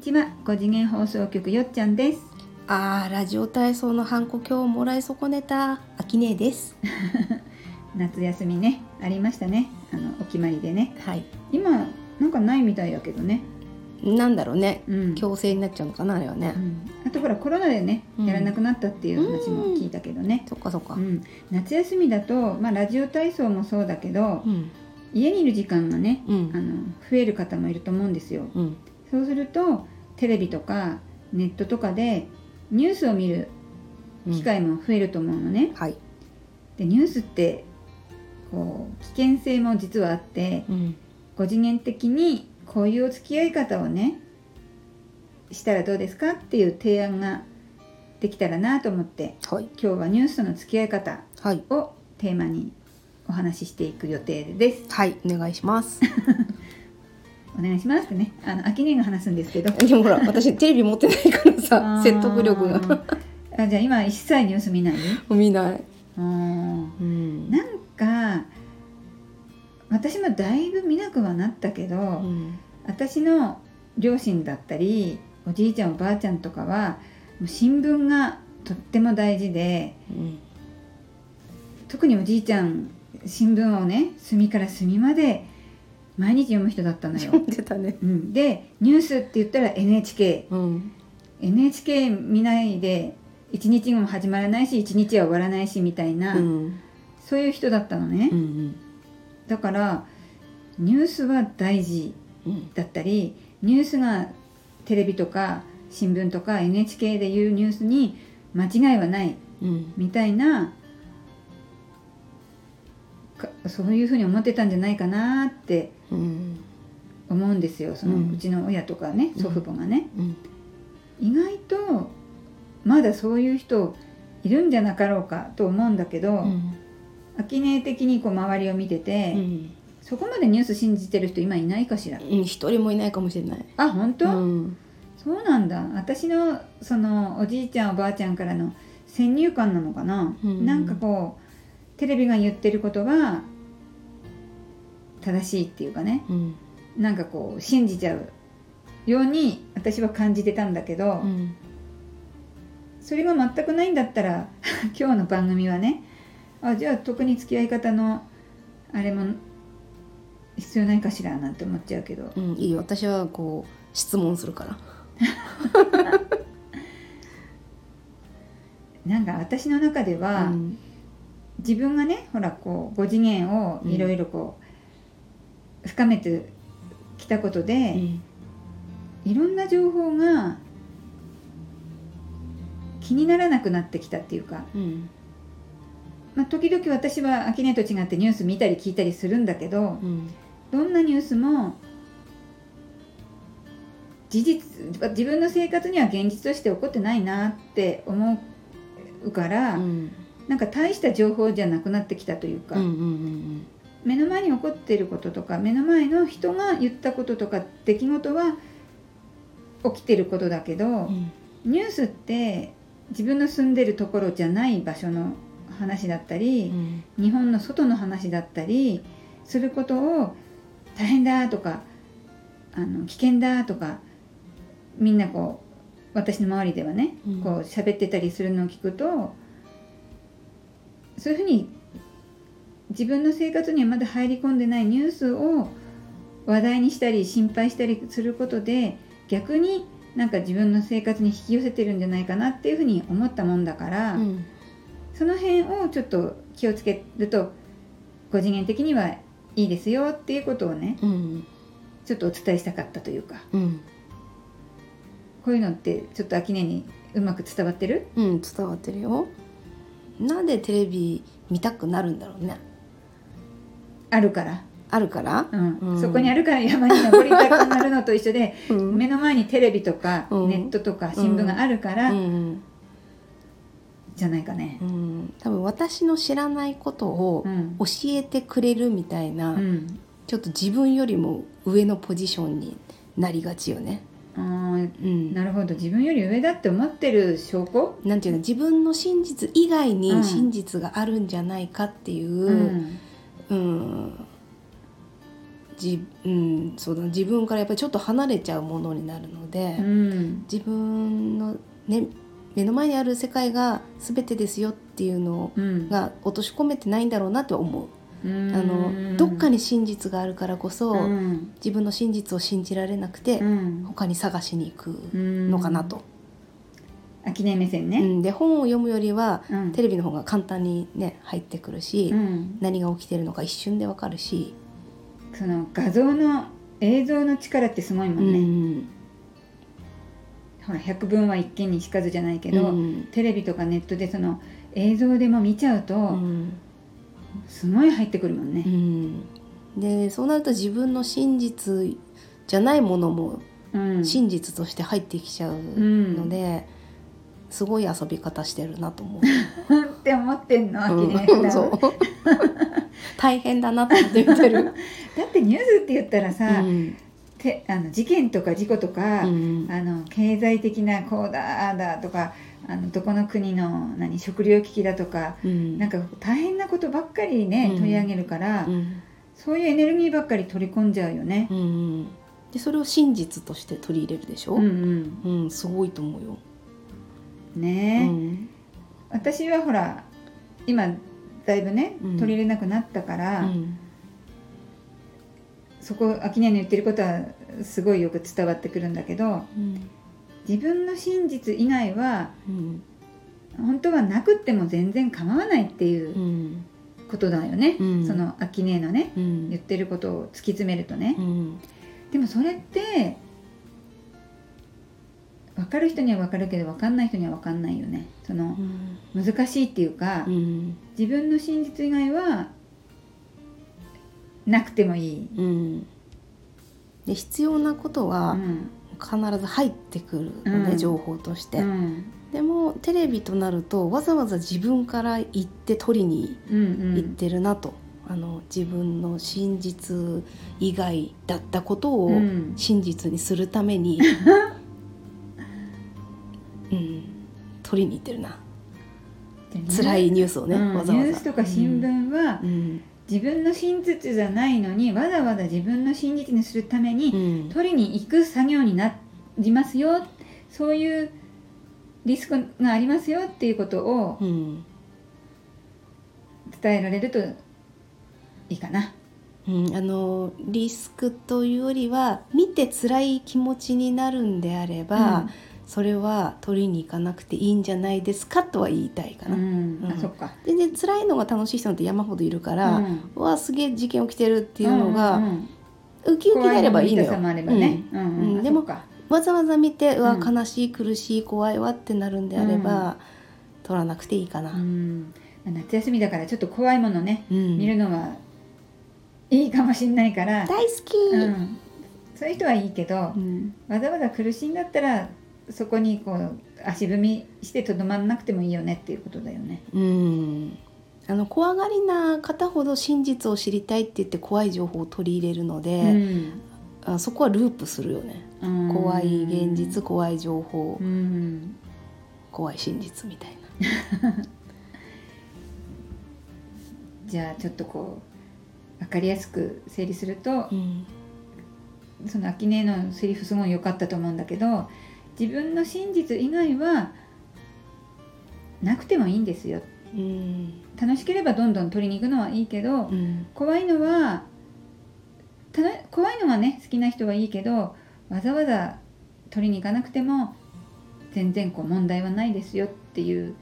ちは。5次元放送局よっちゃんです。あーラジオ体操のハンコ今日もらい損ねた。あきねえです。夏休みね。ありましたね。あのお決まりでね。はい。今なんかないみたいだけどね。なんだろうね。うん。強制になっちゃうのかなあれはね、うん。あとほらコロナでねうん。やらなくなったっていう話も聞いたけどね、そっかそっか。うん。夏休みだと、まあ、ラジオ体操もそうだけどうん。家にいる時間がねうん。あの増える方もいると思うんですよ。うんそうするとテレビとかネットとかでニュースを見るうん機会も増えると思うのね、はい、でニュースってこう危険性も実はあってうん、5次元的にこういうお付き合い方をねしたらどうですかっていう提案ができたらなと思ってはい。今日はニュースとの付き合い方はい。をテーマにお話ししていく予定です。はいお願いします お願いしますってね。あの秋音が話すんですけど。でもほら私テレビ持ってないからさ説得力が。あじゃあ今一切ニュース見ない？見ない、うん。なんか私もだいぶ見なくはなったけど、うん。私の両親だったりおじいちゃんおばあちゃんとかはもう新聞がとっても大事でうん。特におじいちゃん新聞をね隅から隅まで毎日読む人だったのよ。読んでたね。うん、でニュースって言ったら NHK うん。NHK 見ないで一日も始まらないし一日は終わらないしみたいな、うん。そういう人だったのね、うんだからニュースは大事うん。だったりニュースがテレビとか新聞とか NHK で言うニュースに間違いはないうん。みたいなかそういうふうに思ってたんじゃないかなってうん思うんですよ。その、ううんちの親とかね祖父母がね、うん。意外とまだそういう人いるんじゃなかろうかと思うんだけど、うん。秋音的にこう周りを見てて、うん。そこまでニュース信じてる人今いないかしら？うん一人もいないかもしれない。あ本当、うん。そうなんだ。私のそのおじいちゃんおばあちゃんからの先入観なのかな、うん。なんかこうテレビが言ってることが正しいっていうかね。うん。なんかこう信じちゃうように私は感じてたんだけど、うん。それが全くないんだったら 今日の番組はねあじゃあ特に付き合い方のあれも必要ないかしらなんて思っちゃうけど。うん、いいよ。私はこう質問するから。なんか私の中では、うん自分がねほらこう5次元をいろいろこう、深めてきたことうで、ん。いろんな情報が気にならなくなってきたっていうか、うん。まあ、時々私は秋音と違ってニュース見たり聞いたりするんだけどうん。どんなニュースも事実自分の生活には現実として起こってないなって思うから、うんなんか大した情報じゃなくなってきたというか、うんうん目の前に起こっていることとか目の前の人が言ったこととか出来事は起きてることだけど、うん。ニュースって自分の住んでるところじゃない場所の話だったうり、ん。日本の外の話だったりすることを大変だとかあの危険だとかみんなこう私の周りではね、うん。こう喋ってたりするのを聞くとそういうふうに自分の生活にはまだ入り込んでないニュースを話題にしたり心配したりすることで逆になんか自分の生活に引き寄せてるんじゃないかなっていうふうに思ったもんだから、うん。その辺をちょっと気をつけると5次元的にはいいですよっていうことをねうん。ちょっとお伝えしたかったというか。うん。こういうのってちょっと秋音にうまく伝わってる？うん伝わってるよなんでテレビ見たくなるんだろうね。あるから、あるから？うん。うん。そこにあるから山に登りたくなるのと一緒でうん。目の前にテレビとかうん。ネットとか新聞があるからうん。じゃないかね。う。ん。多分私の知らないことをうん。教えてくれるみたいな、うん。ちょっと自分よりも上のポジションになりがちよね。あーうん、なるほど。自分より上だって思ってる証拠、なんていうの？自分の真実以外うん。に真実があるんじゃないかっていうう、ん。うん。じ、うん、そうだ。自分からやっぱりちょっと離れちゃうものになるので、うん。自分の、ね、目の前にある世界が全てですよっていうのうん。が落とし込めてないんだろうなとは思う。うんあのどっかに真実があるからこそ、うん。自分の真実を信じられなくて、うん。他に探しに行くのかなと。秋音目線うね、ん。で本を読むよりはうん。テレビの方が簡単にね入ってくるし、うん。何が起きてるのか一瞬でわかるし、その画像の映像の力ってすごいもんね、うん。ほら百聞は一見にしかずじゃないけど、うん。テレビとかネットでその映像でも見ちゃうと、うんすごい入ってくるもんね。う、ん。でそうなると自分の真実じゃないものもうん。真実として入ってきちゃううん。ので、すごい遊び方してるなと思う。って思ってんのうん。そう。大変だなって見てる。だってニュースって言ったらさ、うんてあの事件とか事故とか、うんあの経済的なこうだああだとかあのどこの国の何食糧危機だとかうん。なんか大変なことばっかりね、うん。取り上げるから、うん。そういうエネルギーばっかり取り込んじゃうよね。うん。でそれを真実として取り入れるでしょ、うんうん。うんすごいと思うよ。ね。え、うん。私はほら今だいぶねうん。取り入れなくなったから、うんそこ秋音の言ってることはすごいよく伝わってくるんだけどうん自分の真実以外はうん本当はなくっても全然構わないっていううんことだよね、うん。その秋音のねうん。言ってることを突き詰めるとね、うん。でもそれって分かる人には分かるけど分かんない人には分かんないよね。その難しいっていうか、うん。自分の真実以外はなくてもいい、うん。で必要なことうはん必ず入ってくるのね、うん。情報として、うん。でもテレビとなるとわざわざ自分から行って取りにうん行ってるなと、あの自分の真実以外だったことをうん。真実にするために、うん、取りに行ってるな。辛いニュースをね、うん。わざわざ。ニュースとか新聞はうん自分の真実じゃないのにわざわざ自分の真実にするためうにん。取りに行く作業になりますよそういうリスクがありますよっていうことをうん。伝えられるといいかな。うん、あのリスクというよりは見て辛い気持ちになるんであれば、それは取りに行かなくていいんじゃないですかとは言いたいかうな、ん、うん。あそっか。全然辛いのが楽しい人なんて山ほどいるから、ううんわすげえ事件起きてるっていうのうんが、うん。ウキウキであればいいのよ。でもわざわざ見てうわうん。悲しい苦しい怖いわってなるんであれば、取らなくていいかな、うん。夏休みだからちょっと怖いものね、うん。見るのはいいかもしれないから、大好き、うん、そういう人はいいけど、うん。わざわざ苦しいんだったらそこにこう足踏みしてとどまらなくてもいいよねっていうことだよね。うん。あの怖がりな方ほど真実を知りたいって言って怖い情報を取り入れるので、あそこはループするよね、うん。怖い現実怖い情報、うん。怖い真実みたい じゃあちょっとこう分かりやすく整理するとな、うん。その秋音のセリフすごい良かったと思うんだけど自分の真実以外はなくてもいいんですよ。うん楽しければどんどん取りに行くのはいいけど、うん怖いのは怖いのはね好きな人はいいけどわざわざ取りに行かなくても全然こう問題はないですよっていう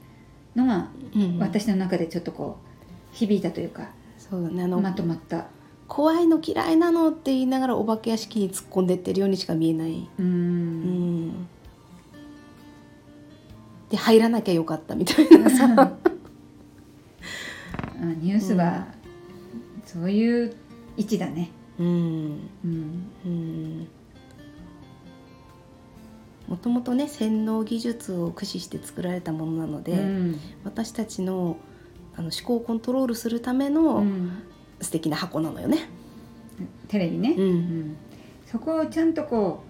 のがうん。私の中でちょっとこう響いたというかそうだねあの、まとまった。怖いの嫌いなのって言いながらお化け屋敷に突っ込んでってるようにしか見えない、うん、で入らなきゃよかったみたいなさ、あニュースはそういう位置だね。うん。うん。うん。もともとね洗脳技術を駆使して作られたものなので、うん。私たちのあの思考をコントロールするためうのん。素敵な箱なのよね。テレビね、ううんん。そこをちゃんとこ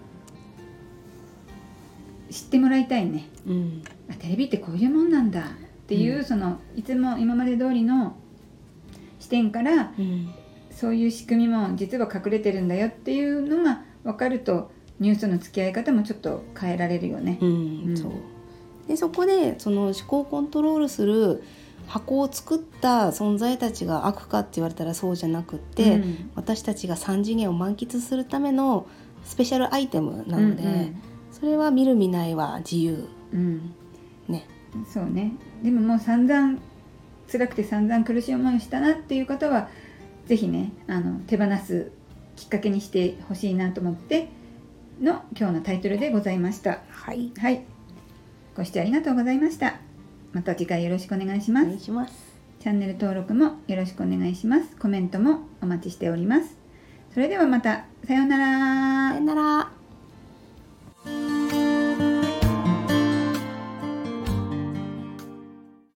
う知ってもらいたいね。うんあテレビってこういうもんなんだっていう、うん。そのいつも今まで通りの視点からうん。そういう仕組みも実は隠れてるんだよっていうのが分かるとニュースの付き合い方もちょっと変えられるよね。うんうん。そう。でそこでその思考をコントロールする箱を作った存在たちが悪かって言われたらそうじゃなくって、うん。私たちが3次元を満喫するためのスペシャルアイテムなので、うん。それは見る見ないは自由。うんね。うんそうね。でももう散々辛くて散々苦しい思いをしたなっていう方はぜひねあの手放すきっかけにしてほしいなと思っての今日のタイトルでございました。はい。はい。ご視聴ありがとうございました。また次回よろしくお願いします。お願いします。チャンネル登録もよろしくお願いします。コメントもお待ちしております。それではまた。さようなら。さよなら